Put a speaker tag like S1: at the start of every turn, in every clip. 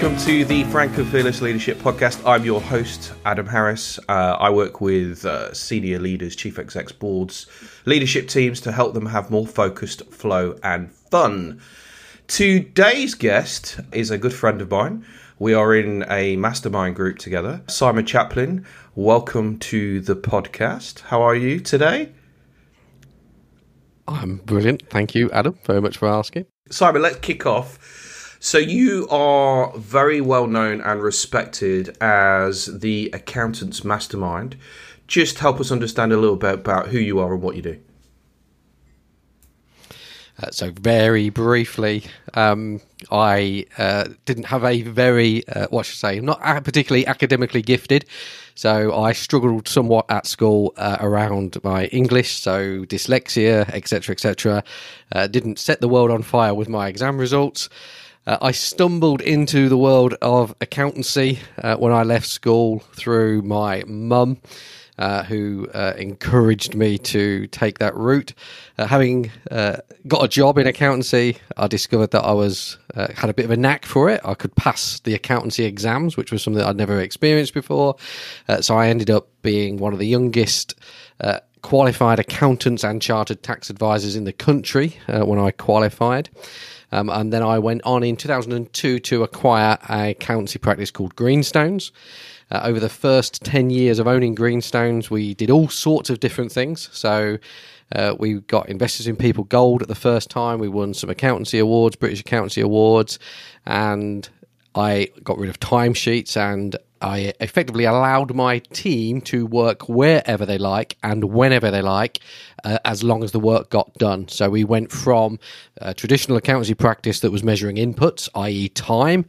S1: welcome to the Frank and Fearless Leadership Podcast. I'm your host, Adam Harris. Uh, I work with uh, senior leaders, chief execs, boards, leadership teams to help them have more focused flow and fun. Today's guest is a good friend of mine. We are in a mastermind group together. Simon Chaplin, welcome to the podcast. How are you today?
S2: I'm brilliant. Thank you, Adam, very much for asking.
S1: Simon, let's kick off. So, you are very well known and respected as the accountant's mastermind. Just help us understand a little bit about who you are and what you do.
S2: Uh, so, very briefly, um, I uh, didn't have a very, uh, what should I say, not particularly academically gifted. So, I struggled somewhat at school uh, around my English, so dyslexia, etc., etc. Uh, didn't set the world on fire with my exam results. Uh, I stumbled into the world of accountancy when I left school through my mum uh, who uh, encouraged me to take that route. Uh, having uh, got a job in accountancy, I discovered that I was uh, had a bit of a knack for it. I could pass the accountancy exams, which was something I'd never experienced before. Uh, so I ended up being one of the youngest qualified accountants and chartered tax advisors in the country when I qualified. Um, and then I went on in 2002 to acquire a accountancy practice called Greenstones. Uh, over the first 10 years of owning Greenstones, we did all sorts of different things. So uh, we got Investors in People Gold at the first time. We won some accountancy awards, British Accountancy Awards, and I got rid of timesheets and I effectively allowed my team to work wherever they like and whenever they like, uh, as long as the work got done. So we went from a traditional accountancy practice that was measuring inputs, i.e., time,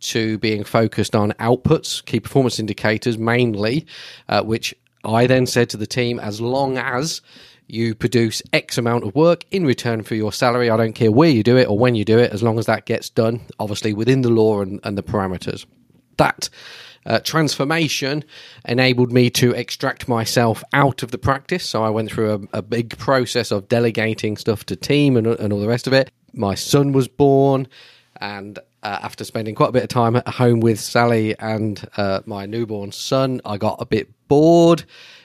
S2: to being focused on outputs, key performance indicators mainly, uh, which I then said to the team, as long as you produce X amount of work in return for your salary. I don't care where you do it or when you do it, as long as that gets done, obviously within the law and, and the parameters. That uh, transformation enabled me to extract myself out of the practice. So I went through a, a big process of delegating stuff to team and, and all the rest of it. My son was born, and uh, after spending quite a bit of time at home with Sally and uh, my newborn son, I got a bit bored,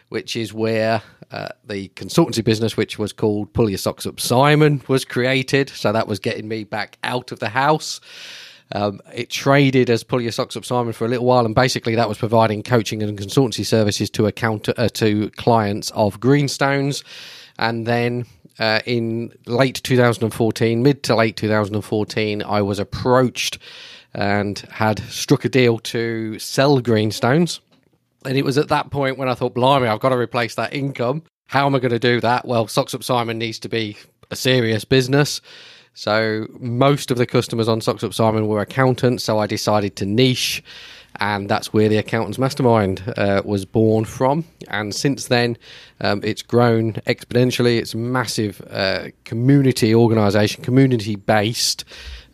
S2: which is where uh, the consultancy business, which was called Pull Your Socks Up Simon, was created. So that was getting me back out of the house. Um, it traded as Pull Your Socks Up Simon for a little while, and basically that was providing coaching and consultancy services to account uh, to clients of Greenstones. And then uh, in late 2014, mid to late 2014, I was approached and had struck a deal to sell Greenstones. And it was at that point when I thought, blimey, I've got to replace that income. How am I going to do that? Well, Socks Up Simon needs to be a serious business. So most of the customers on Socks Up Simon were accountants. So I decided to niche and that's where the accountants mastermind uh, was born from and since then um, it's grown exponentially it's a massive uh, community organization community based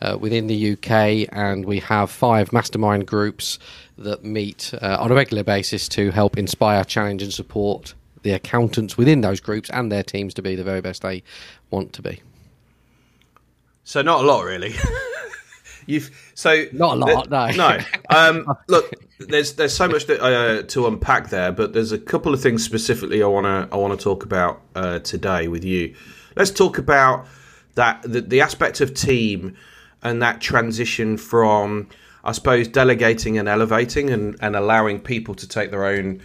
S2: uh, within the uk and we have five mastermind groups that meet uh, on a regular basis to help inspire challenge and support the accountants within those groups and their teams to be the very best they want to be
S1: so not a lot really You've so
S2: not a lot, no.
S1: No. Um, look, there's there's so much that, uh, to unpack there, but there's a couple of things specifically I want to I want to talk about uh, today with you. Let's talk about that the, the aspect of team and that transition from I suppose delegating and elevating and, and allowing people to take their own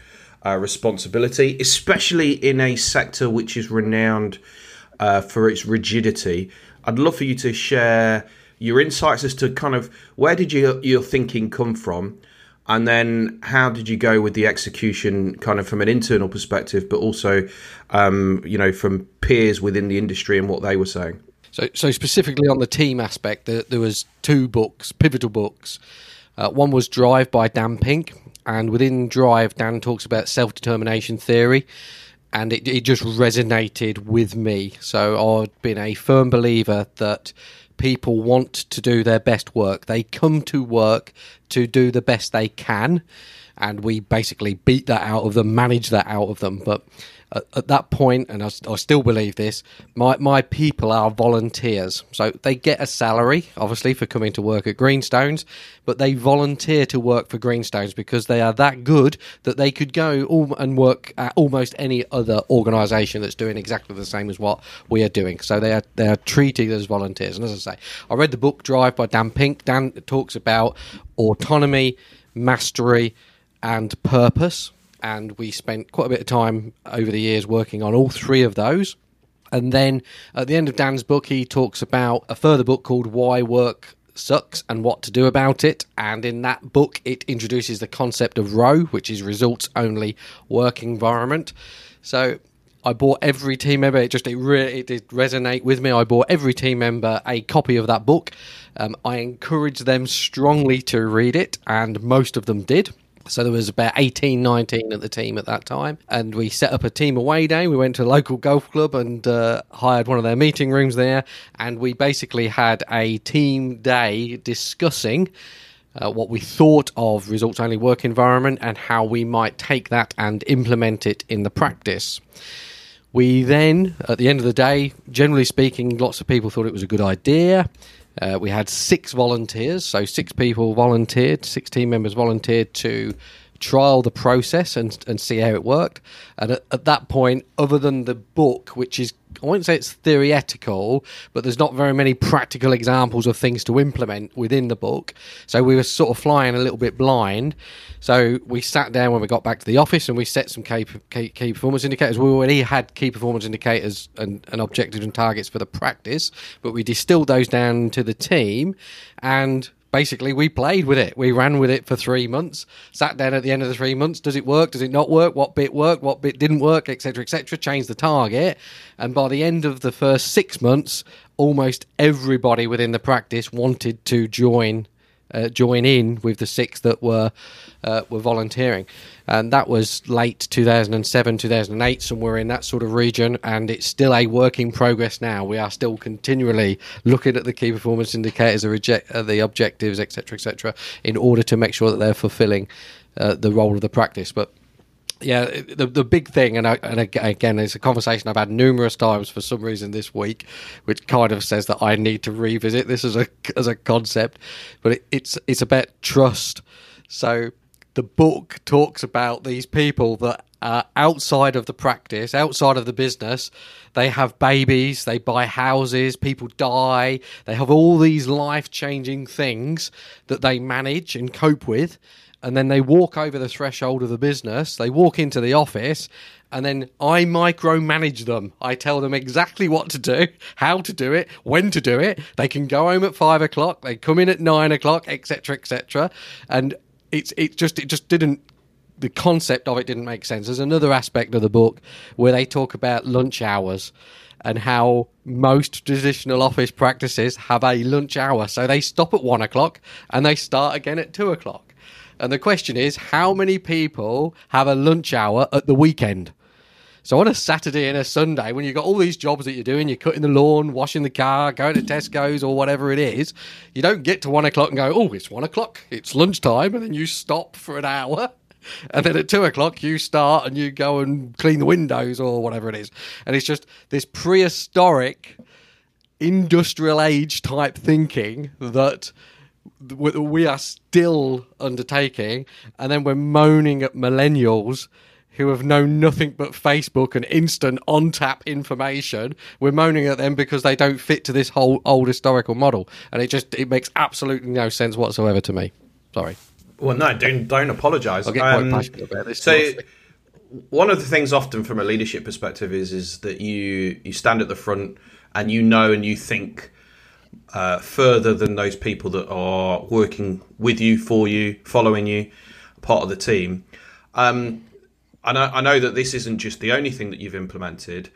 S1: uh, responsibility, especially in a sector which is renowned uh, for its rigidity. I'd love for you to share your insights as to kind of where did you, your thinking come from, and then how did you go with the execution, kind of from an internal perspective, but also, um, you know, from peers within the industry and what they were saying.
S2: So, so specifically on the team aspect, there, there was two books, pivotal books. Uh, one was Drive by Dan Pink, and within Drive, Dan talks about self determination theory and it, it, just resonated with me. So I'd been a firm believer that people want to do their best work. They come to work to do the best they can, and we basically beat that out of them, manage that out of them. But at, at that point, and I, I, still believe this, my, my people are volunteers. So they get a salary, obviously, for coming to work at Greenstones, but they volunteer to work for Greenstones because they are that good that they could go all, and work at almost any other organisation that's doing exactly the same as what we are doing. So they are, they are treated as volunteers. And as I say, I read the book Drive by Dan Pink. Dan talks about autonomy, mastery, and purpose and we spent quite a bit of time over the years working on all three of those. And then at the end of Dan's book, he talks about a further book called Why Work Sucks and What to Do About It. And in that book, it introduces the concept of ROWE, which is results only work environment. So I bought every team member. It just it really it did resonate with me. I bought every team member a copy of that book. Um, I encouraged them strongly to read it, and most of them did. So there was about 18, 19 at the team at that time. And we set up a team away day. We went to a local golf club and uh, hired one of their meeting rooms there. And we basically had a team day discussing uh, what we thought of results only work environment and how we might take that and implement it in the practice. We then, at the end of the day, generally speaking, lots of people thought it was a good idea. Uh, we had six volunteers, so six people volunteered, six team members volunteered to trial the process and, and see how it worked. And at, at, that point, other than the book, which is, I wouldn't say it's theoretical, but there's not very many practical examples of things to implement within the book. So we were sort of flying a little bit blind. So we sat down when we got back to the office and we set some key, key, key performance indicators. We already had key performance indicators and, and objectives and targets for the practice, but we distilled those down to the team and basically we played with it. We ran with it for three months. Sat down at the end of the three months. Does it work? Does it not work? What bit worked? What bit didn't work? Etc. Etc. Changed the target, and by the end of the first six months, almost everybody within the practice wanted to join uh, join in with the six that were uh, were volunteering, and that was late 2007, 2008, somewhere in that sort of region, and it's still a work in progress now. We are still continually looking at the key performance indicators, the, reject, uh, the objectives, etc., etc., in order to make sure that they're fulfilling uh, the role of the practice, but yeah, the the big thing, and, I, and again, it's a conversation I've had numerous times for some reason this week, which kind of says that I need to revisit this as a as a concept, but it, it's it's about trust. So the book talks about these people that are outside of the practice, outside of the business. They have babies, they buy houses, people die, they have all these life changing things that they manage and cope with and then they walk over the threshold of the business, they walk into the office, and then I micromanage them. I tell them exactly what to do, how to do it, when to do it. They can go home at five o'clock, they come in at nine o'clock, etc., etc. And it's it just it just didn't the concept of it didn't make sense. There's another aspect of the book where they talk about lunch hours and how most traditional office practices have a lunch hour. So they stop at one o'clock and they start again at two o'clock. And the question is, how many people have a lunch hour at the weekend? So on a Saturday and a Sunday, when you've got all these jobs that you're doing, you're cutting the lawn, washing the car, going to Tesco's or whatever it is, you don't get to one o'clock and go, oh, it's one o'clock, it's lunchtime, and then you stop for an hour. And then at two o'clock, you start and you go and clean the windows or whatever it is. And it's just this prehistoric, industrial age type thinking that we are still undertaking, and then we're moaning at millennials who have known nothing but Facebook and instant on tap information. We're moaning at them because they don't fit to this whole old historical model, and it just it makes absolutely no sense whatsoever to me. Sorry.
S1: Well, no, don't don't apologise.
S2: I'll get quite um, passionate about this.
S1: So, one of the things often from a leadership perspective is is that you you stand at the front and you know and you think uh, further than those people that are working with you, for you, following you, part of the team. Um, I know, I know that this isn't just the only thing that you've implemented.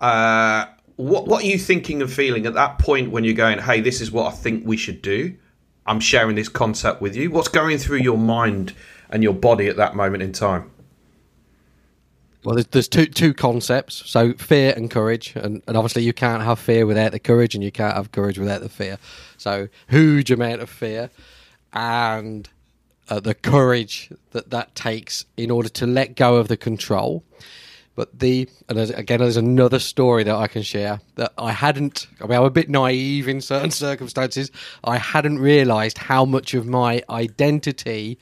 S1: Uh, what, what are you thinking and feeling at that point when you're going, hey, this is what I think we should do? I'm sharing this concept with you. What's going through your mind and your body at that moment in time?
S2: Well, there's, there's, two two concepts. So fear and courage, and, and obviously you can't have fear without the courage, and you can't have courage without the fear. So huge amount of fear, and uh, the courage that that takes in order to let go of the control. But the and there's, again, there's another story that I can share that I hadn't. I mean, I'm a bit naive in certain circumstances. I hadn't realised how much of my identity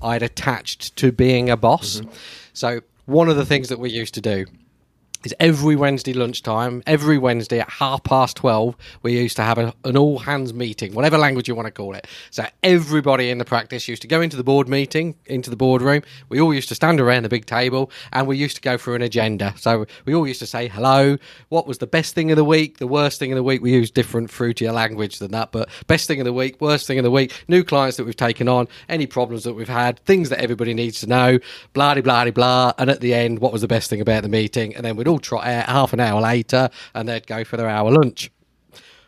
S2: I'd attached to being a boss. Mm-hmm. So one of the things that we used to do is every Wednesday lunchtime, every Wednesday at half past 12, we used to have a, an all hands meeting, whatever language you want to call it. So everybody in the practice used to go into the board meeting, into the boardroom. We all used to stand around the big table and we used to go through an agenda. So we all used to say hello, what was the best thing of the week, the worst thing of the week. We use different, fruitier language than that, but best thing of the week, worst thing of the week, new clients that we've taken on, any problems that we've had, things that everybody needs to know, blah, blah, blah, blah. And at the end, what was the best thing about the meeting? And then we'd all all trot out uh, half an hour later and they'd go for their hour lunch.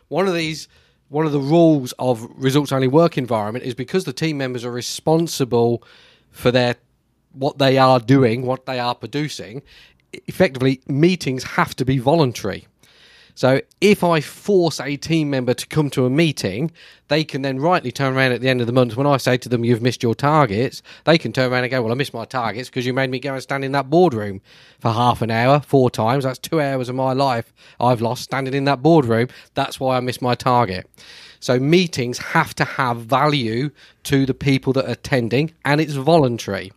S2: One of these one of the rules of results only work environment is because the team members are responsible for their what they are doing, what they are producing, effectively meetings have to be voluntary. So if I force a team member to come to a meeting, they can then rightly turn around at the end of the month when I say to them, You've missed your targets, they can turn around and go, Well, I missed my targets because you made me go and stand in that boardroom for half an hour, four times. That's two hours of my life I've lost standing in that boardroom. That's why I missed my target. So meetings have to have value to the people that are attending, and it's voluntary.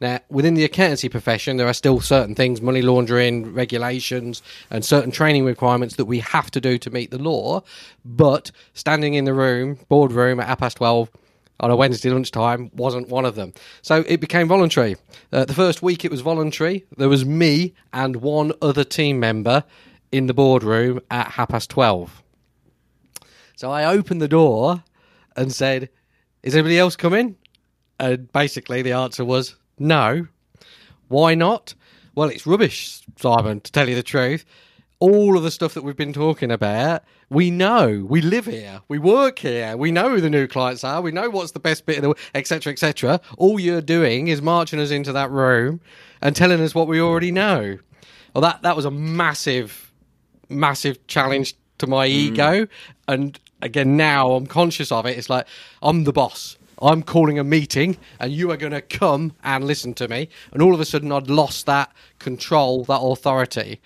S2: Now, within the accountancy profession, there are still certain things, money laundering regulations, and certain training requirements that we have to do to meet the law. But standing in the room, boardroom at half past 12, on a Wednesday lunchtime wasn't one of them. So it became voluntary. Uh, the first week it was voluntary. There was me and one other team member in the boardroom at half past 12. So I opened the door and said, Is anybody else coming? And basically the answer was no. Why not? Well, it's rubbish, Simon, to tell you the truth. All of the stuff that we've been talking about, we know. We live here. We work here. We know who the new clients are. We know what's the best bit of the, etc., etc. All you're doing is marching us into that room and telling us what we already know. Well, that that was a massive, massive challenge to my mm. ego. And again, now I'm conscious of it. It's like I'm the boss. I'm calling a meeting and you are going to come and listen to me. And all of a sudden, I'd lost that control, that authority.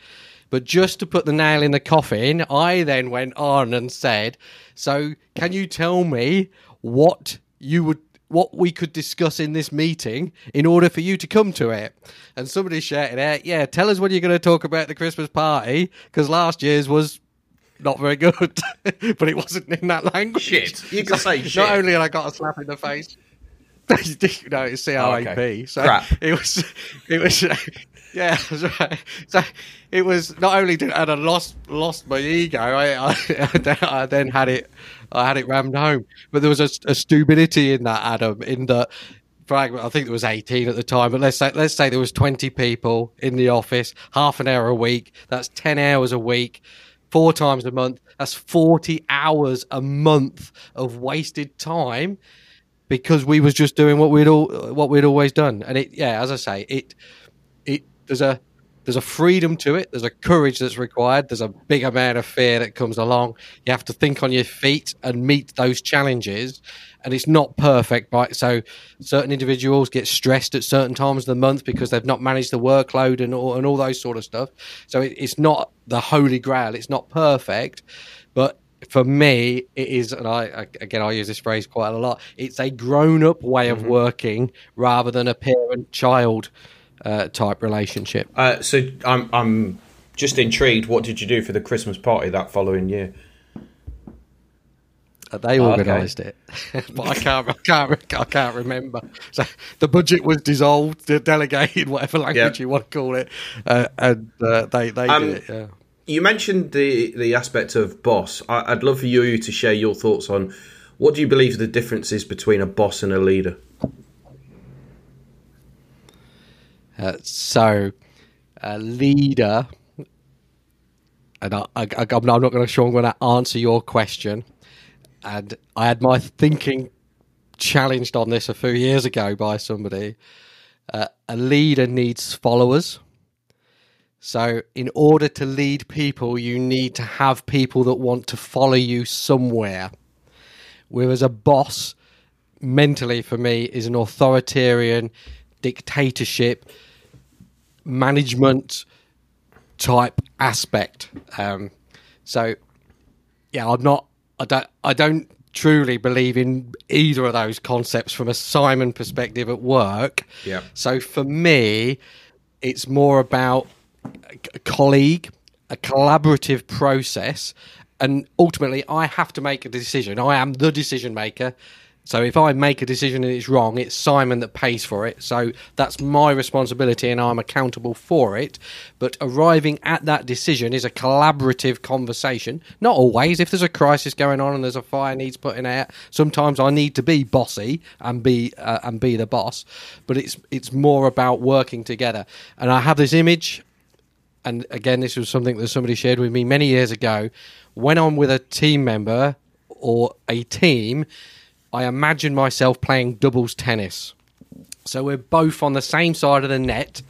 S2: But just to put the nail in the coffin, I then went on and said, So, can you tell me what you would what we could discuss in this meeting in order for you to come to it. And somebody shouted out, Yeah, tell us when you're going to talk about the Christmas party, because last year's was not very good, but it wasn't in that language.
S1: Shit, you can say shit.
S2: Not only had I got a slap in the face, no, it's oh, C R A P. So
S1: Crap.
S2: it was, it was, yeah, right. So it was not only did had I lost lost my ego, I, I, I then had it, I had it rammed home. But there was a, a stupidity in that, Adam, in that fragment. I think there was 18 at the time, but let's say let's say there was 20 people in the office, half an hour a week. That's 10 hours a week four times a month. That's 40 hours a month of wasted time because we was just doing what we'd all what we'd always done. And it yeah, as I say, it it there's a there's a freedom to it. There's a courage that's required. There's a big amount of fear that comes along. You have to think on your feet and meet those challenges. And it's not perfect, right? So certain individuals get stressed at certain times of the month because they've not managed the workload and all, and all those sort of stuff. So it, it's not the holy grail. It's not perfect, but for me, it is, and I again I use this phrase quite a lot. It's a grown-up way of mm-hmm. working rather than a parent-child uh, type relationship.
S1: Uh, so I'm I'm just intrigued. What did you do for the Christmas party that following year?
S2: Uh, they organised oh, okay. it, but I can't, I can't, I can't remember. So the budget was dissolved, delegated, whatever language yep. you want to call it, uh, and uh, they they um, did it. Yeah.
S1: You mentioned the the aspect of boss. I, would love for you to share your thoughts on what do you believe the difference is between a boss and a leader.
S2: Uh, so, a leader, and I, I, am not going to sure I'm going to answer your question. And I had my thinking challenged on this a few years ago by somebody. Uh, a leader needs followers. So, in order to lead people, you need to have people that want to follow you somewhere. Whereas a boss, mentally for me, is an authoritarian dictatorship management type aspect. Um, so yeah, I'm not. I don't. I don't truly believe in either of those concepts from a Simon perspective at work.
S1: Yeah.
S2: So for me, it's more about a colleague, a collaborative process, and ultimately I have to make a decision. I am the decision maker. So if I make a decision and it's wrong, it's Simon that pays for it. So that's my responsibility and I'm accountable for it. But arriving at that decision is a collaborative conversation. Not always. If there's a crisis going on and there's a fire needs putting out, sometimes I need to be bossy and be uh, and be the boss. But it's it's more about working together. And I have this image and again, this was something that somebody shared with me many years ago. When I'm with a team member or a team, I imagine myself playing doubles tennis. So we're both on the same side of the net,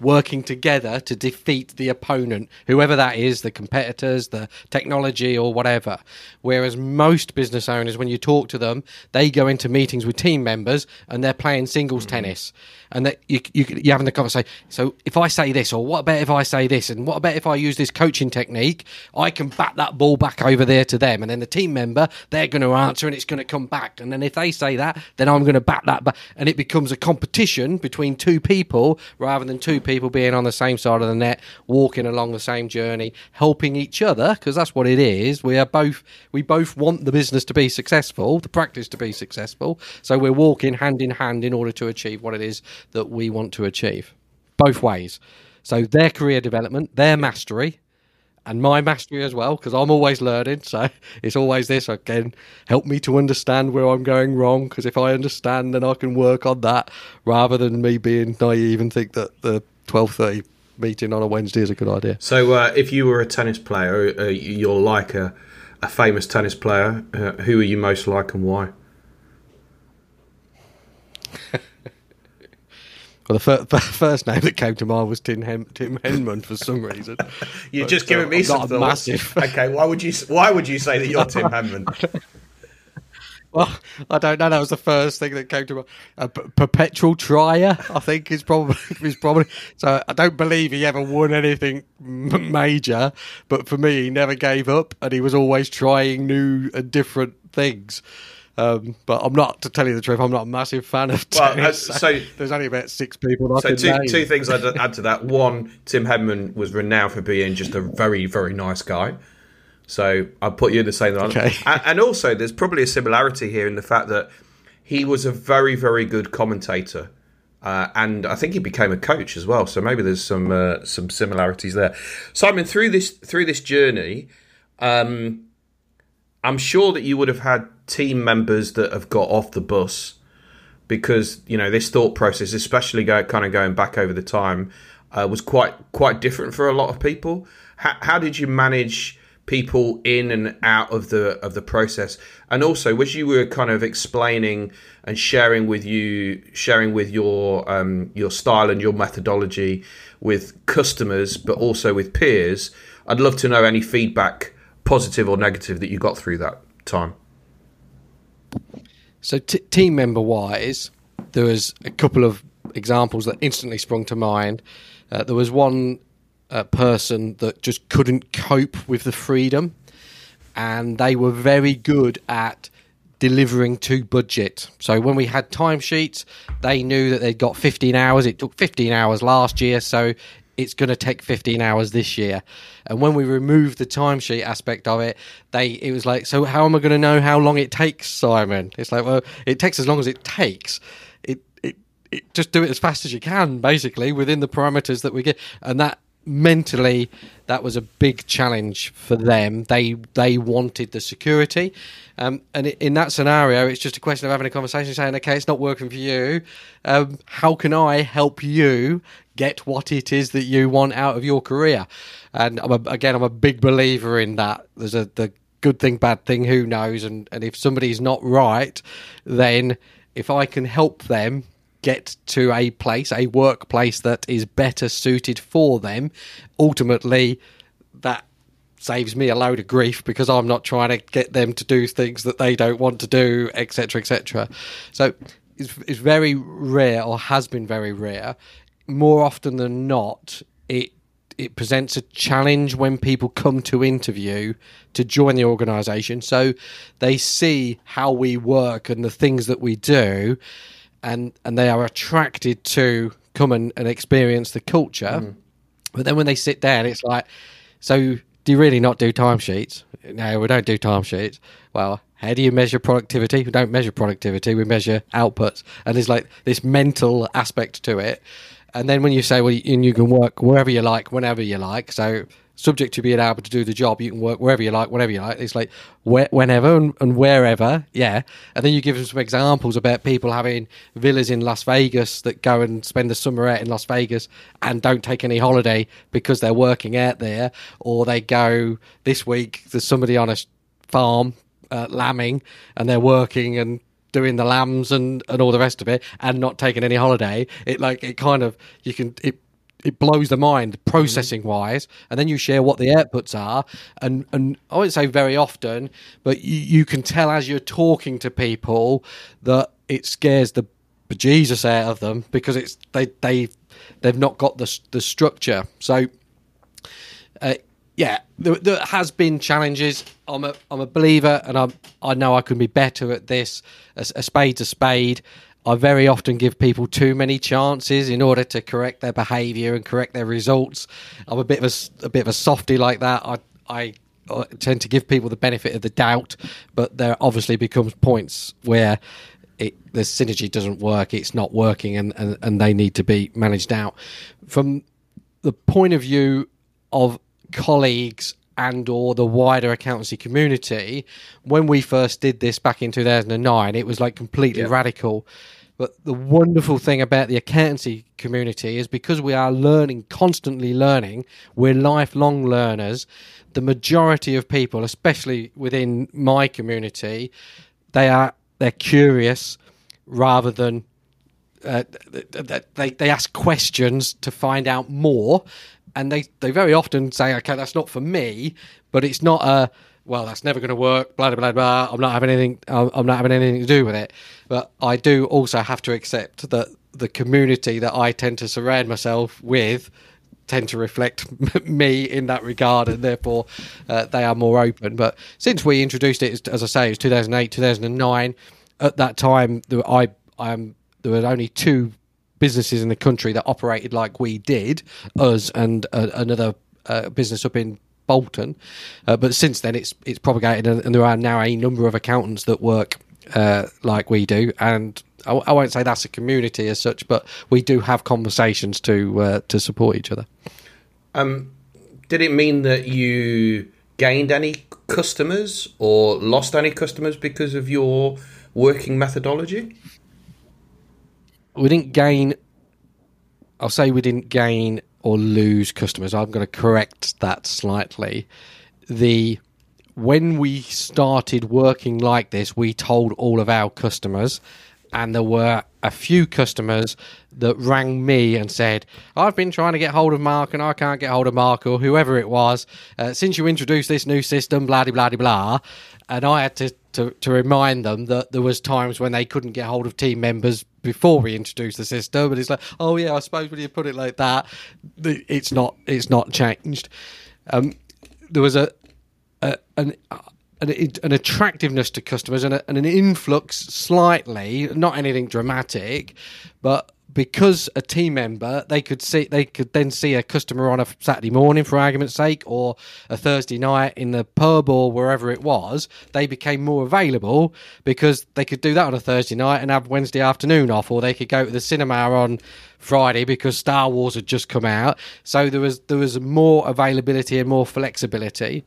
S2: working together to defeat the opponent, whoever that is, the competitors, the technology, or whatever. Whereas most business owners, when you talk to them, they go into meetings with team members and they're playing singles mm-hmm. tennis and that you, you, you're having the conversation. So if I say this, or what about if I say this, and what about if I use this coaching technique, I can bat that ball back over there to them, and then the team member they're going to answer, and it's going to come back, and then if they say that, then I'm going to bat that back, and it becomes a competition between two people rather than two people being on the same side of the net, walking along the same journey, helping each other, because that's what it is. We are both we both want the business to be successful, the practice to be successful, so we're walking hand in hand in order to achieve what it is that we want to achieve, both ways. So their career development, their mastery, and my mastery as well, because I'm always learning. So it's always this again, help me to understand where I'm going wrong. Because if I understand, then I can work on that, rather than me being naive and think that the twelve thirty meeting on a Wednesday is a good idea.
S1: So uh, if you were a tennis player, uh, you're like a, a famous tennis player. Uh, who are you most like and why?
S2: Well, the fir- first name that came to mind was Tim, Hem- Tim Henman for some reason.
S1: You're but, just giving uh, me some thoughts. Massive. okay, why would you why would you say that you're Tim Henman?
S2: well, I don't know. That was the first thing that came to mind. A p- perpetual trier, I think, is probably is probably. So I don't believe he ever won anything major, but for me, he never gave up, and he was always trying new and different things. Um, but I'm not, to tell you the truth, I'm not a massive fan of tennis. Well, uh, so, there's only about six people.
S1: so two, two things I'd add to that. One, Tim Henman was renowned for being just a very, very nice guy. So I'll put you in the same line. Okay. And, and also, there's probably a similarity here in the fact that he was a very, very good commentator. Uh, and I think he became a coach as well. So maybe there's some uh, some similarities there. Simon, through this through this journey, um, I'm sure that you would have had team members that have got off the bus because you know this thought process, especially go, kind of going back over the time, uh, was quite quite different for a lot of people. How, how, did you manage people in and out of the of the process? And also, as you were kind of explaining and sharing with you, sharing with your um, your style and your methodology with customers, but also with peers, I'd love to know any feedback, positive or negative, that you got through that time.
S2: So, t- team member wise, there was a couple of examples that instantly sprung to mind. Uh, there was one uh, person that just couldn't cope with the freedom, and they were very good at delivering to budget. So when we had timesheets, they knew that they'd got 15 hours. It took 15 hours last year, so it's going to take 15 hours this year. And when we removed the timesheet aspect of it, they it was like, so how am I going to know how long it takes, Simon? It's like, well, it takes as long as it takes. It it, it just do it as fast as you can, basically within the parameters that we get, and that mentally that was a big challenge for them they they wanted the security um, and in that scenario it's just a question of having a conversation saying okay it's not working for you um, how can i help you get what it is that you want out of your career. And I'm a, again, I'm a big believer in that. There's a the good thing, bad thing, who knows? And and if somebody's not right, then if I can help them get to a place, a workplace that is better suited for them, ultimately that saves me a load of grief because I'm not trying to get them to do things that they don't want to do, etc., etc. So it's, it's very rare, or has been very rare, more often than not, it it presents a challenge when people come to interview to join the organisation. So they see how we work and the things that we do, and and they are attracted to come and, and experience the culture. Mm. But then when they sit down, it's like, so do you really not do timesheets? No, we don't do timesheets. Well, how do you measure productivity? We don't measure productivity, we measure outputs. And there's like this mental aspect to it. And then when you say, well, you, you can work wherever you like, whenever you like. So subject to being able to do the job. You can work wherever you like, whenever you like. It's like whenever and, and, wherever, yeah. And then you give them some examples about people having villas in Las Vegas that go and spend the summer out in Las Vegas and don't take any holiday because they're working out there, or they go this week. There's somebody on a farm uh, lambing and they're working and doing the lambs and, and all the rest of it and not taking any holiday it like it kind of you can it it blows the mind processing wise and then you share what the outputs are. And and i wouldn't say very often but you, you can tell as you're talking to people that it scares the bejesus out of them because it's they they they've not got the the structure. So uh, yeah, there, there, has been challenges. I'm a I'm a believer, and I I know I can be better at this. A, a spade's a spade. I very often give people too many chances in order to correct their behaviour and correct their results. I'm a bit of a, a bit of a softy like that. I, I I tend to give people the benefit of the doubt, but there obviously becomes points where it, the synergy doesn't work, it's not working, and, and, and they need to be managed out. From the point of view of colleagues and or the wider accountancy community when we first did this back in 2009 it was like completely radical. But the wonderful thing about the accountancy community is because we are learning constantly learning we're lifelong learners the majority of people especially within my community they are they're curious rather than uh, they, they ask questions to find out more and they they very often say, okay, that's not for me, but it's not a well, that's never going to work. Blah blah blah. I'm not having anything. I'm not having anything to do with it. But I do also have to accept that the community that I tend to surround myself with tend to reflect me in that regard, and therefore uh, they are more open. But since we introduced it, as I say, it was 2008, 2009. At that time, I I there were only two businesses in the country that operated like we did, us and uh, another uh, business up in Bolton. Uh, but since then, it's it's propagated, and, there are now a number of accountants that work uh, like we do. And I, I, won't say that's a community as such, but we do have conversations to uh, to support each other.
S1: Um, did it mean that you gained any customers or lost any customers because of your working methodology?
S2: We didn't gain. I'll say we didn't gain or lose customers. I'm going to correct that slightly. The when we started working like this, we told all of our customers, and there were a few customers that rang me and said, I've been trying to get hold of Mark and I can't get hold of Mark or whoever it was. Uh, since you introduced this new system, blah, blah, blah, blah. And I had to, to, to remind them that there was times when they couldn't get hold of team members before we introduced the system, and it's like, oh yeah, I suppose when you put it like that, it's not it's not changed. Um, there was a, a an an, an, attractiveness to customers and, a, and, an influx slightly, not anything dramatic, but because a team member they could see they could then see a customer on a Saturday morning for argument's sake or a Thursday night in the pub or wherever it was they became more available because they could do that on a Thursday night and have Wednesday afternoon off or they could go to the cinema on Friday because Star Wars had just come out. So there was there was more availability and more flexibility.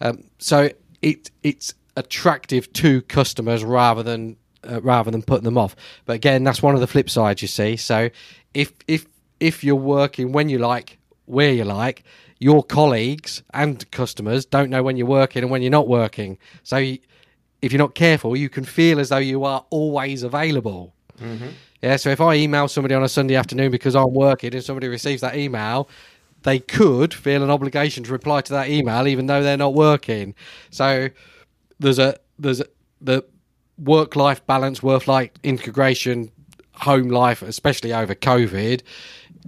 S2: Um, so it it's attractive to customers rather than uh, rather than putting them off. But again, that's one of the flip sides, you see. So if if if you're working when you like, where you like, your colleagues and customers don't know when you're working and when you're not working. So if you're not careful, you can feel as though you are always available. Mm-hmm. Yeah. So if I email somebody on a Sunday afternoon because I'm working and somebody receives that email, they could feel an obligation to reply to that email even though they're not working. So there's a there's a, the work life balance, work life integration, home life, especially over COVID,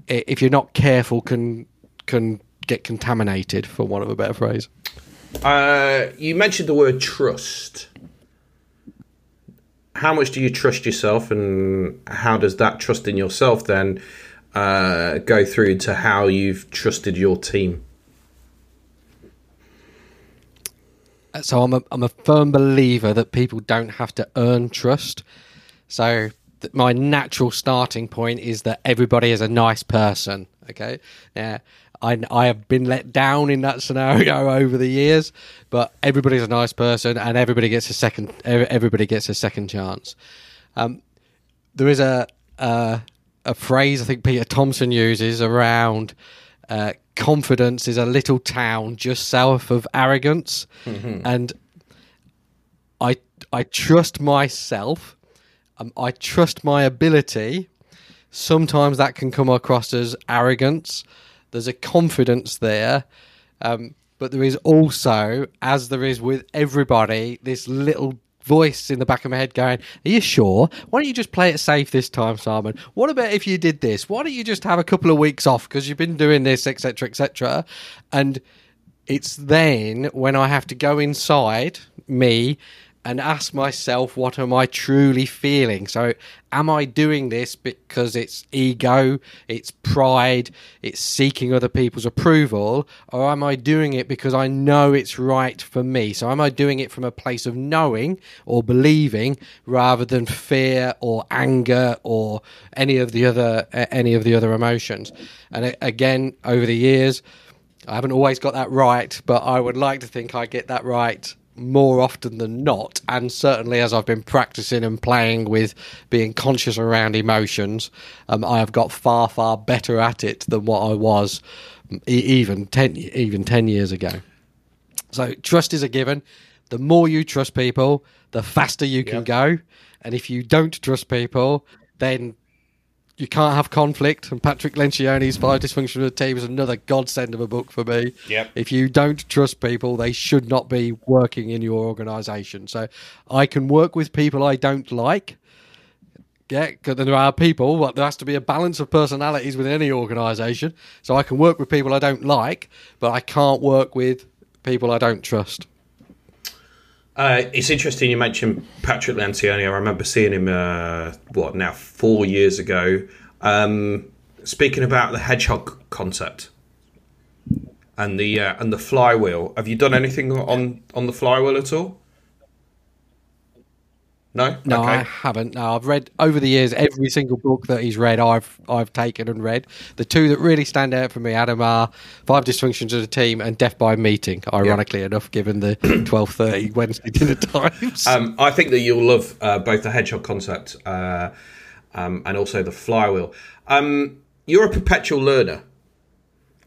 S2: if you're not careful, can can get contaminated, for want of a better phrase.
S1: Uh, you mentioned the word trust. How much do you trust yourself, and how does that trust in yourself then uh, go through to how you've trusted your team?
S2: So I'm a I'm a firm believer that people don't have to earn trust. So th- my natural starting point is that everybody is a nice person. Okay, yeah. I, I have been let down in that scenario over the years, but everybody's a nice person, and everybody gets a second. Everybody gets a second chance. Um, there is a, a a phrase I think Peter Thompson uses around uh, confidence is a little town just south of arrogance, mm-hmm. and I I trust myself. Um, I trust my ability. Sometimes that can come across as arrogance. There's a confidence there, um, but there is also, as there is with everybody, this little voice in the back of my head going, Are you sure? Why don't you just play it safe this time, Simon? What about if you did this? Why don't you just have a couple of weeks off because you've been doing this, etc., etc.? And it's then when I have to go inside me and ask myself, what am I truly feeling? So, am I doing this because it's ego, it's pride, it's seeking other people's approval, or am I doing it because I know it's right for me? So, am I doing it from a place of knowing or believing rather than fear or anger or any of the other any of the other emotions? And again, over the years, I haven't always got that right, but I would like to think I get that right more often than not, and certainly as I've been practicing and playing with being conscious around emotions, um, I have got far far better at it than what I was even ten even ten years ago. So trust is a given. The more you trust people, the faster you can yep. go, and if you don't trust people, then you can't have conflict. And Patrick Lencioni's Five Dysfunctions of the Team is another godsend of a book for me.
S1: Yep.
S2: If you don't trust people, they should not be working in your organisation. So I can work with people I don't like. Yeah, because there are people, but there has to be a balance of personalities within any organisation. So I can work with people I don't like, but I can't work with people I don't trust.
S1: Uh, it's interesting you mentioned Patrick Lencioni. I remember seeing him, uh, what, now four years ago, um, speaking about the hedgehog concept and the uh, and the flywheel. Have you done anything on on the flywheel at all? No,
S2: no, okay. I haven't. No, I've read over the years every single book that he's read. I've I've taken and read. The two that really stand out for me, Adam, are Five Dysfunctions of the Team and Death by Meeting. Ironically enough, given the twelve thirty Wednesday dinner times.
S1: Um, I think that you'll love uh, both the hedgehog concept uh, um, and also the flywheel. Um, you're a perpetual learner.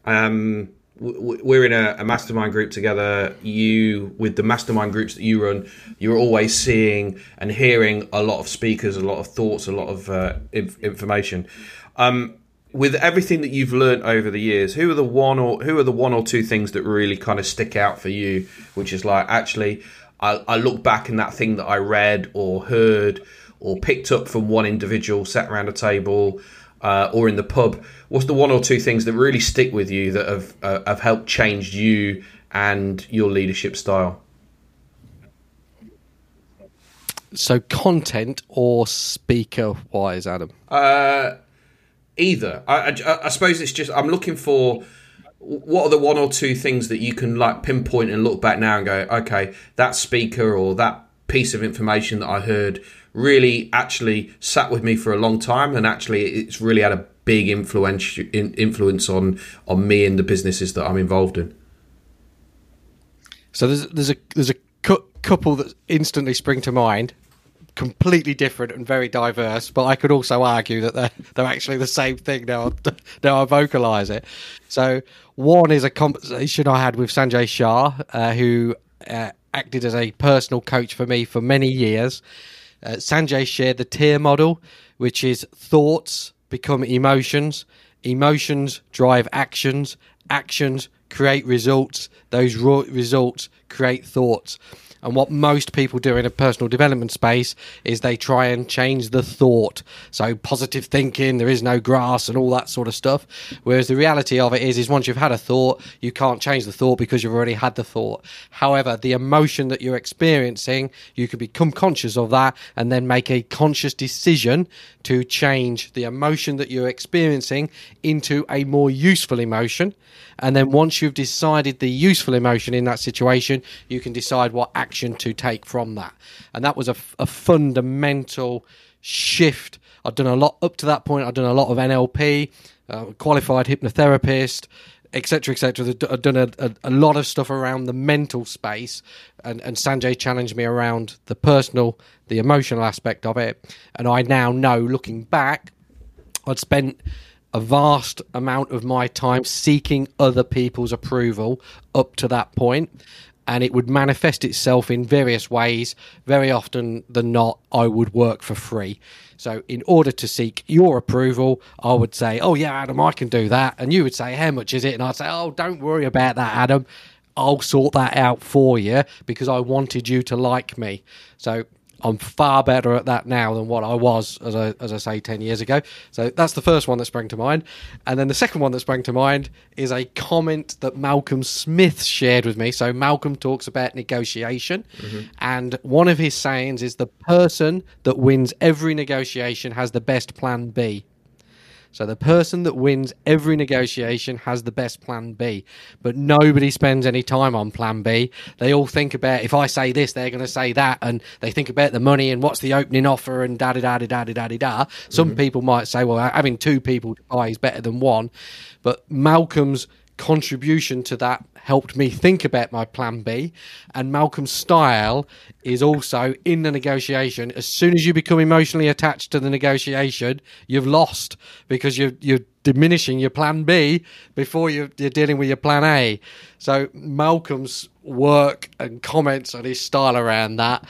S1: Um, we're in a, a, mastermind group together. You, with the mastermind groups that you run, you're always seeing and hearing a lot of speakers, a lot of thoughts, a lot of uh, inf- information. Um, with everything that you've learned over the years, who are the one or who are the one or two things that really kind of stick out for you? Which is like actually, I, I look back and that thing that I read or heard or picked up from one individual sat around a table uh, or in the pub, what's the one or two things that really stick with you that have uh, have helped change you and your leadership style?
S2: So, content or speaker wise, Adam?
S1: Uh, either. I, I, I suppose it's just I'm looking for what are the one or two things that you can like pinpoint and look back now and go, okay, that speaker or that piece of information that I heard really actually sat with me for a long time, and actually it's really had a big influence influence on on me and the businesses that I'm involved in.
S2: So there's there's a there's a cu- couple that instantly spring to mind, completely different and very diverse. But I could also argue that they're they're actually the same thing now. Now I vocalize it. So one is a conversation I had with Sanjay Shah, uh, who uh, acted as a personal coach for me for many years. Uh, Sanjay shared the TEAR model, which is thoughts become emotions, emotions drive actions, actions create results. Those results create thoughts. And what most people do in a personal development space is they try and change the thought. So positive thinking, there is no grass and all that sort of stuff. Whereas the reality of it is, is once you've had a thought, you can't change the thought because you've already had the thought. However, the emotion that you're experiencing, you can become conscious of that and then make a conscious decision to change the emotion that you're experiencing into a more useful emotion. And then once you've decided the useful emotion in that situation, you can decide what action to take from that. And that was a, a fundamental shift. I've done a lot up to that point. I've done a lot of NLP, uh, qualified hypnotherapist, etc., etc. I've done a, a, a, lot of stuff around the mental space, and, and Sanjay challenged me around the personal, the emotional aspect of it. And I now know, looking back, I'd spent a vast amount of my time seeking other people's approval up to that point and it would manifest itself in various ways very often than not i would work for free. So in order to seek your approval i would say oh yeah adam i can do that. And you would say how much is it? And i'd say oh don't worry about that adam. I'll sort that out for you because I wanted you to like me. So I'm far better at that now than what I was, as I, as I say, 10 years ago. So that's the first one that sprang to mind. And then the second one that sprang to mind is a comment that Malcolm Smith shared with me. So Malcolm talks about negotiation. Mm-hmm. And one of his sayings is the person that wins every negotiation has the best plan B. So the person that wins every negotiation has the best plan B. But nobody spends any time on plan B. They all think about if I say this, they're going to say that, and they think about the money and what's the opening offer and da da da da da da da. Some mm-hmm. people might say, well, having two people to buy is better than one. But Malcolm's contribution to that helped me think about my plan B. And Malcolm's style is also in the negotiation. As soon as you become emotionally attached to the negotiation, you've lost because you're, you're diminishing your plan B before you're, you're dealing with your plan A. So Malcolm's work and comments on his style around that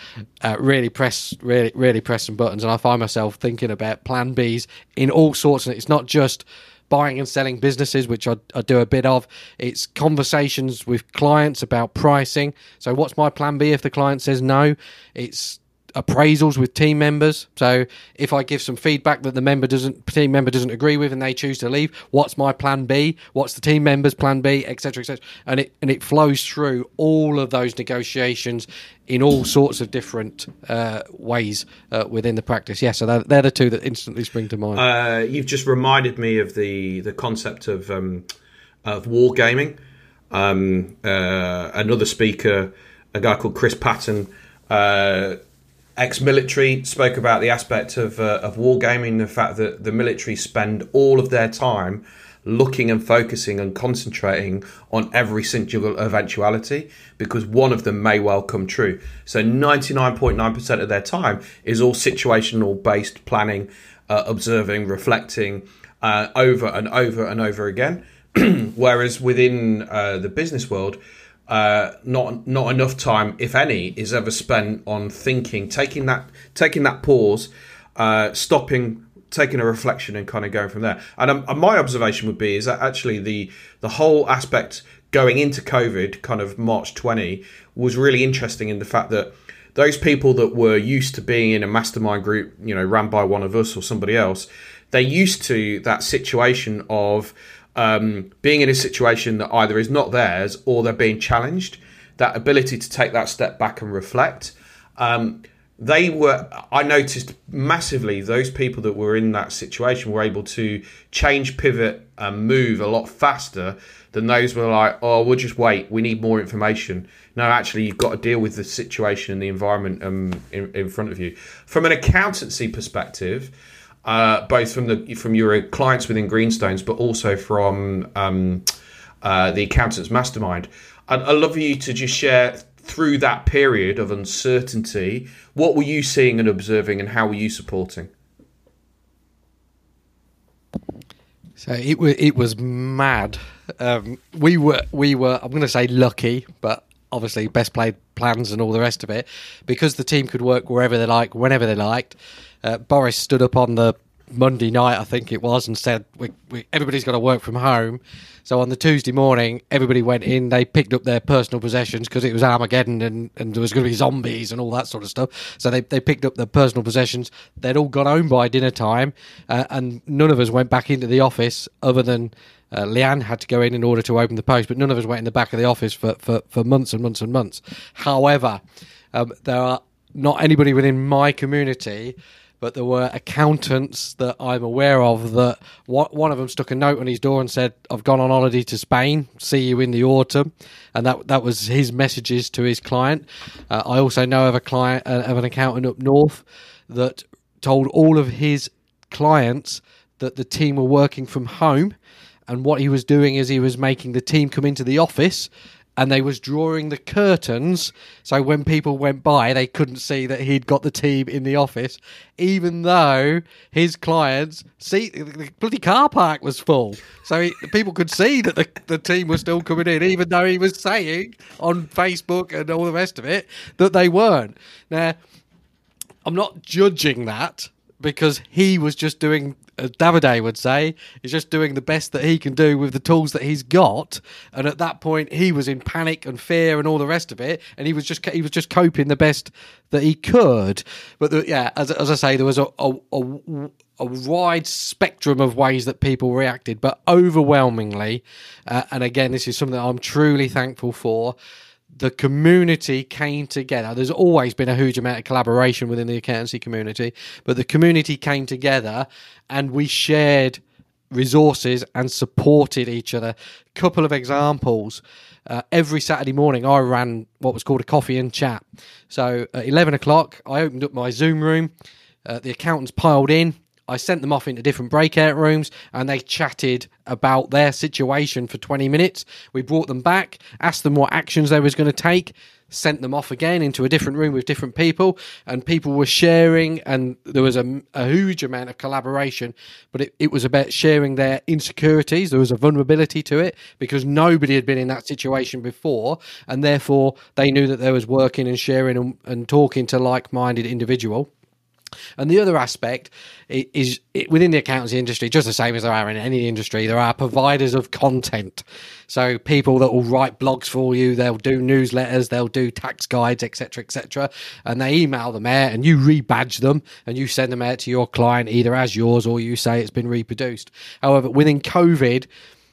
S2: uh, really press really really press some buttons and I find myself thinking about plan Bs in all sorts and it's not just buying and selling businesses, which I, I, do a bit of. It's conversations with clients about pricing. So, what's my plan B if the client says no? It's appraisals with team members. So if I give some feedback that the member doesn't team member doesn't agree with and they choose to leave, what's my plan B? What's the team member's plan B, etc., etc. And it and it flows through all of those negotiations in all sorts of different uh, ways uh, within the practice. Yeah, so they're, they're, the two that instantly spring to mind.
S1: Uh, you've just reminded me of the the concept of um, of wargaming. Um, uh, another speaker, a guy called Chris Patton uh, ex-military spoke about the aspect of uh, of wargaming, the fact that the military spend all of their time looking and focusing and concentrating on every single eventuality because one of them may well come true. So 99.9% of their time is all situational based planning, uh, observing, reflecting uh, over and over and over again. Whereas within uh, the business world, uh, not not enough time, if any, is ever spent on thinking, taking that taking that pause, uh, stopping, taking a reflection, and kind of going from there. And, um, my observation would be is that actually the the whole aspect going into COVID, kind of March twenty, was really interesting in the fact that those people that were used to being in a mastermind group, you know, ran by one of us or somebody else, they're used to that situation of um, being in a situation that either is not theirs or they're being challenged, that ability to take that step back and reflect. Um, they were, I noticed massively, those people that were in that situation were able to change, pivot, and move a lot faster than those were like, oh, we'll just wait, we need more information. No, actually, you've got to deal with the situation and the environment um, in, in front of you. From an accountancy perspective, uh, both from the from your clients within Greenstones, but also from um, uh, the accountants mastermind. I'd, I'd love for you to just share through that period of uncertainty. What were you seeing and observing, and how were you supporting?
S2: So it was it was mad. Um, we were we were I'm going to say lucky, but obviously best played plans and all the rest of it because the team could work wherever they like, whenever they liked uh, Boris stood up on the Monday night, I think it was, and said we, we, everybody's got to work from home. So on the Tuesday morning, everybody went in. They picked up their personal possessions because it was Armageddon and, and there was going to be zombies and all that sort of stuff. So they, they picked up their personal possessions. They'd all gone home by dinner time, uh, and none of us went back into the office other than uh, Leanne had to go in in order to open the post, but none of us went in the back of the office for, for, for months and months and months. However, um, there are not anybody within my community but there were accountants that I'm aware of that one of them stuck a note on his door and said, "I've gone on holiday to Spain. See you in the autumn," and that that was his messages to his client. Uh, I also know of a client uh, of an accountant up north that told all of his clients that the team were working from home and what he was doing is he was making the team come into the office and they was drawing the curtains so when people went by they couldn't see that he'd got the team in the office even though his clients see the bloody car park was full. So he, people could see that the, the team was still coming in even though he was saying on facebook and all the rest of it that they weren't. Now i'm not judging that because he was just doing Davide would say, is just doing the best that he can do with the tools that he's got. And at that point, he was in panic and fear and all the rest of it, and he was just he was just coping the best that he could. But the, yeah, as, as I say, there was a, a, a a wide spectrum of ways that people reacted, but overwhelmingly, uh, and again, this is something I'm truly thankful for the community came together. There's always been a huge amount of collaboration within the accountancy community, but the community came together and we shared resources and supported each other. A Couple of examples. Uh, every Saturday morning, I ran what was called a coffee and chat. So at 11 o'clock, I opened up my Zoom room. Uh, the accountants piled in. I sent them off into different breakout rooms and they chatted about their situation for 20 minutes. We brought them back, asked them what actions they was going to take, sent them off again into a different room with different people and people were sharing and there was a, a huge amount of collaboration but it, it was about sharing their insecurities there was a vulnerability to it because nobody had been in that situation before and therefore they knew that there was working and sharing and, and talking to like-minded individual and the other aspect is within the accountancy industry, just the same as there are in any industry, there are providers of content. So people that will write blogs for you, they'll do newsletters, they'll do tax guides, etc., etc., and they email them out, and you rebadge them, and you send them out to your client either as yours or you say it's been reproduced. However, within COVID,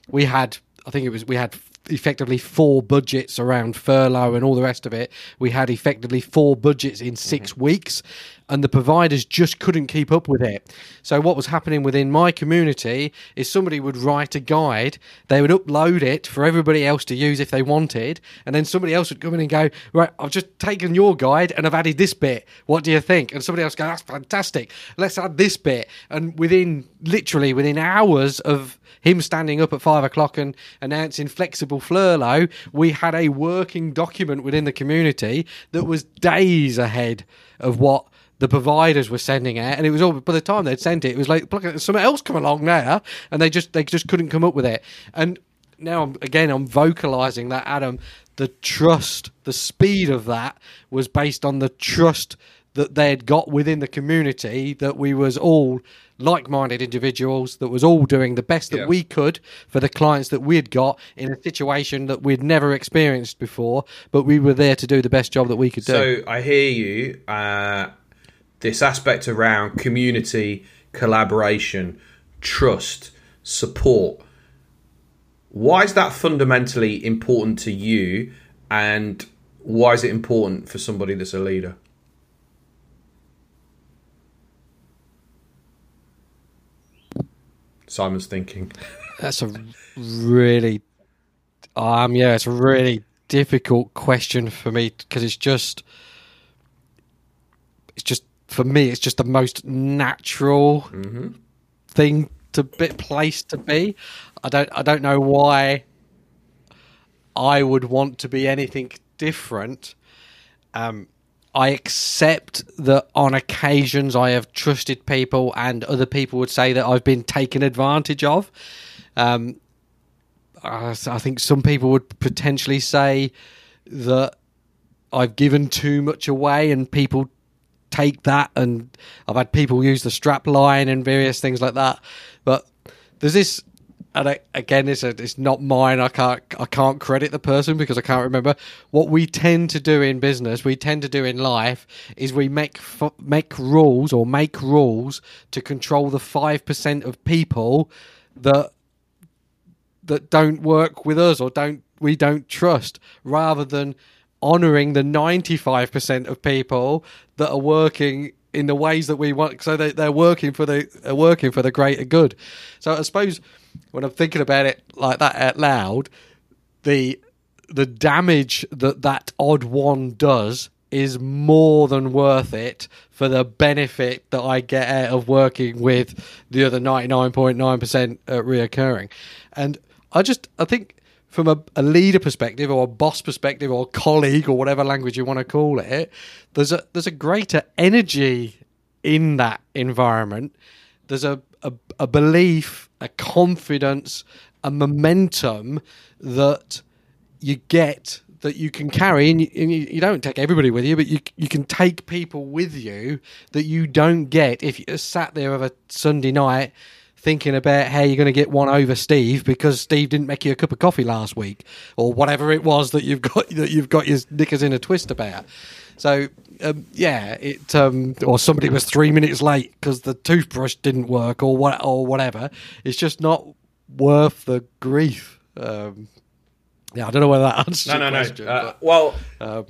S2: we had I think it was we had effectively four budgets around furlough and all the rest of it. We had effectively four budgets in 6 mm-hmm. weeks, and the providers just couldn't keep up with it. So, what was happening within my community is somebody would write a guide, they would upload it for everybody else to use if they wanted, and then somebody else would come in and go, Right, I've just taken your guide and I've added this bit. What do you think? And somebody else go, That's fantastic. Let's add this bit. And within literally within hours of him standing up at five o'clock and announcing flexible furlough, we had a working document within the community that was days ahead of what the providers were sending out, and it was all by the time they'd sent it, it was like something else come along now, and they just they just couldn't come up with it. And now I'm, again I'm vocalizing that Adam, the trust, the speed of that was based on the trust that they'd got within the community that we was all like-minded individuals that was all doing the best that yeah. we could for the clients that we'd got in a situation that we'd never experienced before but we were there to do the best job that we could do
S1: so i hear you uh, this aspect around community collaboration trust support why is that fundamentally important to you and why is it important for somebody that's a leader Simon's thinking.
S2: That's a really, um, yeah, it's a really difficult question for me because it's just, it's just for me, it's just the most natural mm-hmm. thing to be place to be. I don't, I don't know why I would want to be anything different. Um, I accept that on occasions I have trusted people, and other people would say that I've been taken advantage of. Um, I think some people would potentially say that I've given too much away, and people take that, and I've had people use the strap line and various things like that. But there's this and I, again, it's, a, uh, it's not mine. I can't I can't credit the person because I can't remember. What we tend to do in business, we tend to do in life, is we make make rules or make rules to control the five percent of people that that don't work with us or don't we don't trust, rather than honouring the ninety five percent of people that are working in the ways that we want. So they, they're working for the are working for the greater good. So I suppose when I'm thinking about it like that out loud, the the damage that that odd one does is more than worth it for the benefit that I get out of working with the other 99.9% uh, reoccurring. And I just, I think from a, a, leader perspective or a boss perspective or colleague or whatever language you want to call it, there's a, there's a greater energy in that environment. There's a, a, a belief, a confidence, a momentum that you get that you can carry, and you, and you, don't take everybody with you, but you you can take people with you that you don't get if you sat there of a Sunday night thinking about how you're going to get one over Steve because Steve didn't make you a cup of coffee last week or whatever it was that you've got that you've got your knickers in a twist about. So um, yeah, it um, or somebody was three minutes late because the toothbrush didn't work or what or whatever. It's just not worth the grief. Um, yeah, I don't know whether that answers no, no, question,
S1: no. Uh, but, well, um,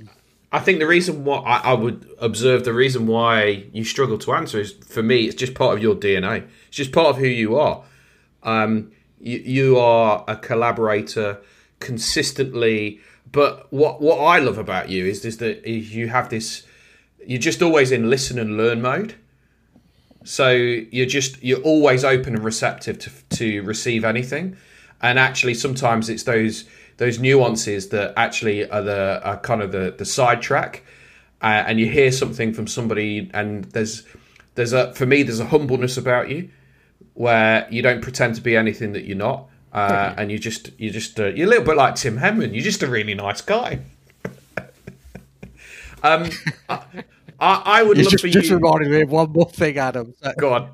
S1: I think the reason why I, I, would observe the reason why you struggle to answer is for me, it's just part of your DNA. It's just part of who you are. Um, you, you are a collaborator consistently but what what I love about you is, is that you have this you're just always in listen and learn mode. So you're just you're always open and receptive to to receive anything, and actually sometimes it's those those nuances that actually are the are kind of the the sidetrack, uh, and you hear something from somebody, and there's there's a for me there's a humbleness about you, where you don't pretend to be anything that you're not, uh, and you just you just uh, you're a little bit like Tim Henman. You're just a really nice guy. um, I, I would love
S2: just,
S1: for
S2: just you. reminded me of one more thing, Adam.
S1: So, Go on.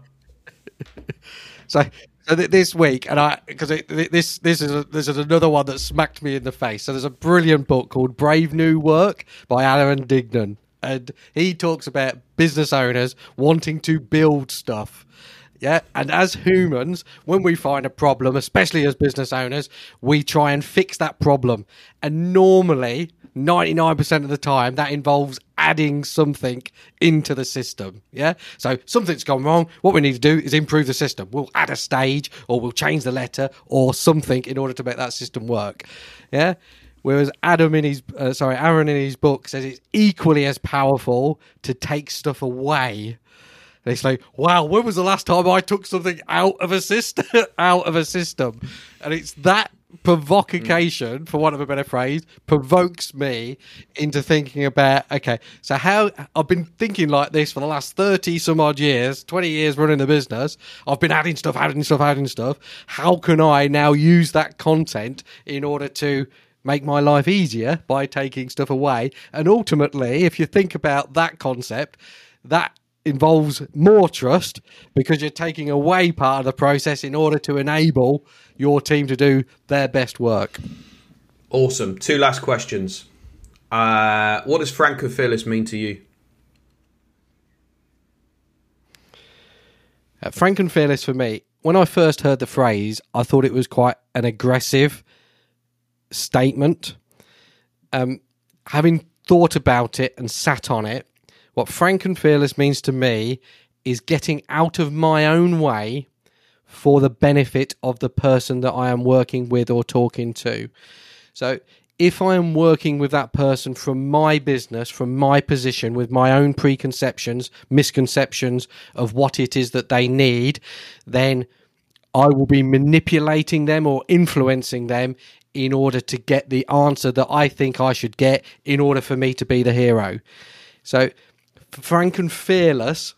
S2: so, so this week, and I because this this is a, this is another one that smacked me in the face. So there's a brilliant book called Brave New Work by Aaron Dignan, and he talks about business owners wanting to build stuff. Yeah. And as humans, when we find a problem, especially as business owners, we try and fix that problem. And normally, 99% of the time that involves adding something into the system. Yeah. So something's gone wrong. What we need to do is improve the system. We'll add a stage or we'll change the letter or something in order to make that system work. Yeah. Whereas Adam in his, uh, sorry, Aaron in his book says it's equally as powerful to take stuff away. It's like, wow, when was the last time I took something out of a system? out of a system, and it's that provocation, mm. for want of a better phrase, provokes me into thinking about okay, so how I've been thinking like this for the last 30 some odd years, 20 years running the business. I've been adding stuff, adding stuff, adding stuff. How can I now use that content in order to make my life easier by taking stuff away? And ultimately, if you think about that concept, that involves more trust because you're taking away part of the process in order to enable your team to do their best work.
S1: Awesome. Two last questions. Uh, what does Frank and Fearless mean to you?
S2: Uh, Frank and Fearless for me, when I first heard the phrase, I thought it was quite an aggressive statement. Um, having thought about it and sat on it, what frank and fearless means to me is getting out of my own way for the benefit of the person that I am working with or talking to. So if I am working with that person from my business, from my position, with my own preconceptions, misconceptions of what it is that they need, then I will be manipulating them or influencing them in order to get the answer that I think I should get in order for me to be the hero. So frank and fearless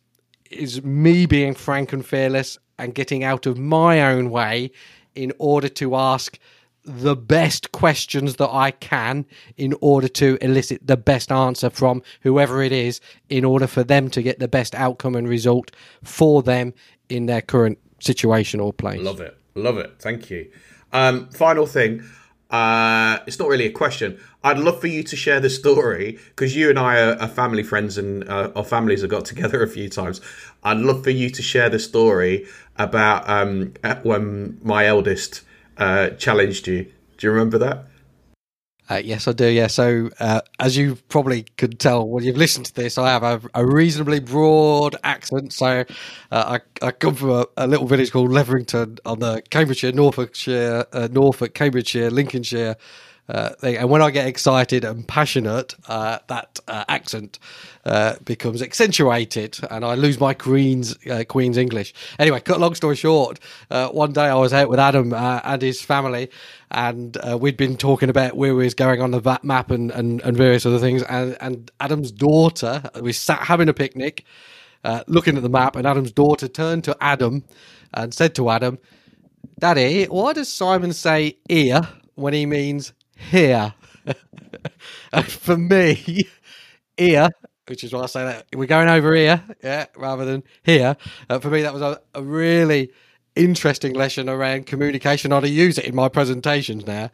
S2: is me being frank and fearless and getting out of my own way in order to ask the best questions that I can in order to elicit the best answer from whoever it is in order for them to get the best outcome and result for them in their current situation or place.
S1: Love it. Love it. Thank you. Um, final thing. Uh, it's not really a question. I'd love for you to share the story because you and I are, are family friends and uh, our families have got together a few times. I'd love for you to share the story about um, when my eldest uh, challenged you. Do you remember that?
S2: Uh, yes, I do. Yeah. So, uh, as you probably could tell when you've listened to this, I have a, a reasonably broad accent. So, uh, I, I, come from a, a, little village called Leverington on the Cambridgeshire, Norfolkshire, uh, Norfolk, Cambridgeshire, Lincolnshire thing. And when I get excited and passionate, uh, that uh, accent uh, becomes accentuated, and I lose my Queen's uh, Queen's English. Anyway, cut long story short, uh, one day I was out with Adam and his family, and we'd been talking about where we was going on the map and, and, and various other things. And, and Adam's daughter, we sat having a picnic, looking at the map, and Adam's daughter turned to Adam and said to Adam, "Daddy, why does Simon say ear when he means here. for me, here, which is why I say that we're going over here, yeah, rather than here. Uh, for me, that was a, a, really interesting lesson around communication. I use it in my presentations now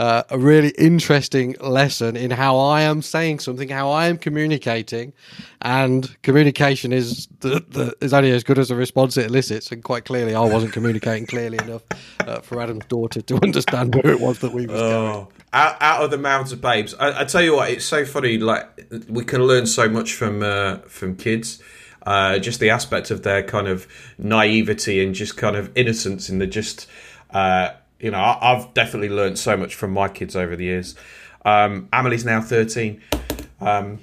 S2: uh, a really interesting lesson in how I am saying something, how I am communicating, and communication is the, the, is only as good as the response it elicits. And quite clearly, I wasn't communicating clearly enough uh, for Adam's daughter to understand where it was that we were oh, going.
S1: Out, out of the mouths of babes, I, I, tell you what, it's so funny. Like we can learn so much from uh, from kids. Uh, just the aspect of their kind of naivety and just kind of innocence in the just uh, you know, I, have definitely learned so much from my kids over the years. Um, Amelie's now 13. Um,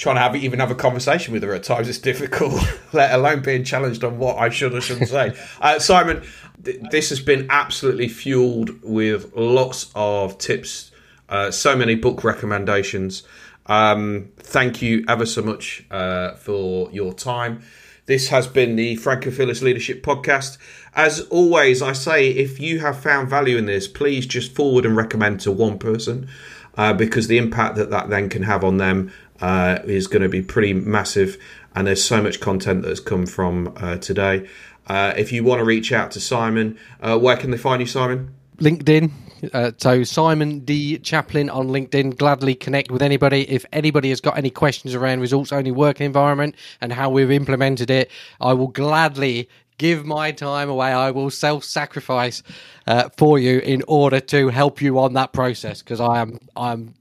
S1: trying to have even have a conversation with her at times is difficult, let alone being challenged on what I should or shouldn't say. Uh, Simon, th- this has been absolutely fueled with lots of tips, uh, so many book recommendations. Um, thank you ever so much uh, for your time. This has been the Frank and Fearless Leadership Podcast. As always, I say if you have found value in this, please just forward and recommend to one person uh, because the impact that that then can have on them uh, is going to be pretty massive. And there's so much content that has come from uh, today. Uh, if you want to reach out to Simon, uh, where can they find you, Simon?
S2: LinkedIn. Uh, so Simon D Chaplin on LinkedIn. Gladly connect with anybody. If anybody has got any questions around results only work environment and how we've implemented it, I will gladly give my time away. I will self sacrifice uh, for you in order to help you on that process because I am I'm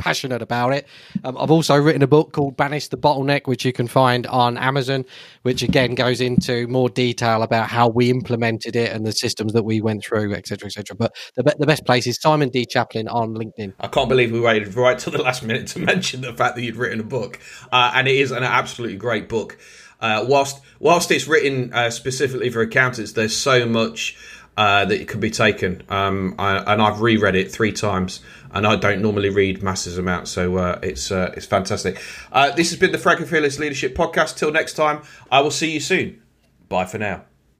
S2: passionate about it. Um, I've also written a book called Banish the Bottleneck, which you can find on Amazon, which again goes into more detail about how we implemented it and the systems that we went through, etc., etc. But the, the best place is Simon D. Chaplin on LinkedIn.
S1: I can't believe we waited right till the last minute to mention the fact that you'd written a book, uh, and it is an absolutely great book. Uh, whilst whilst it's written uh, specifically for accountants, there's so much uh, that could be taken. Um, I, and I've reread it three times, and I don't normally read massive amounts, so uh, it's uh, it's fantastic. Uh, this has been the Frank and Fearless Leadership Podcast. Till next time, I will see you soon. Bye for now.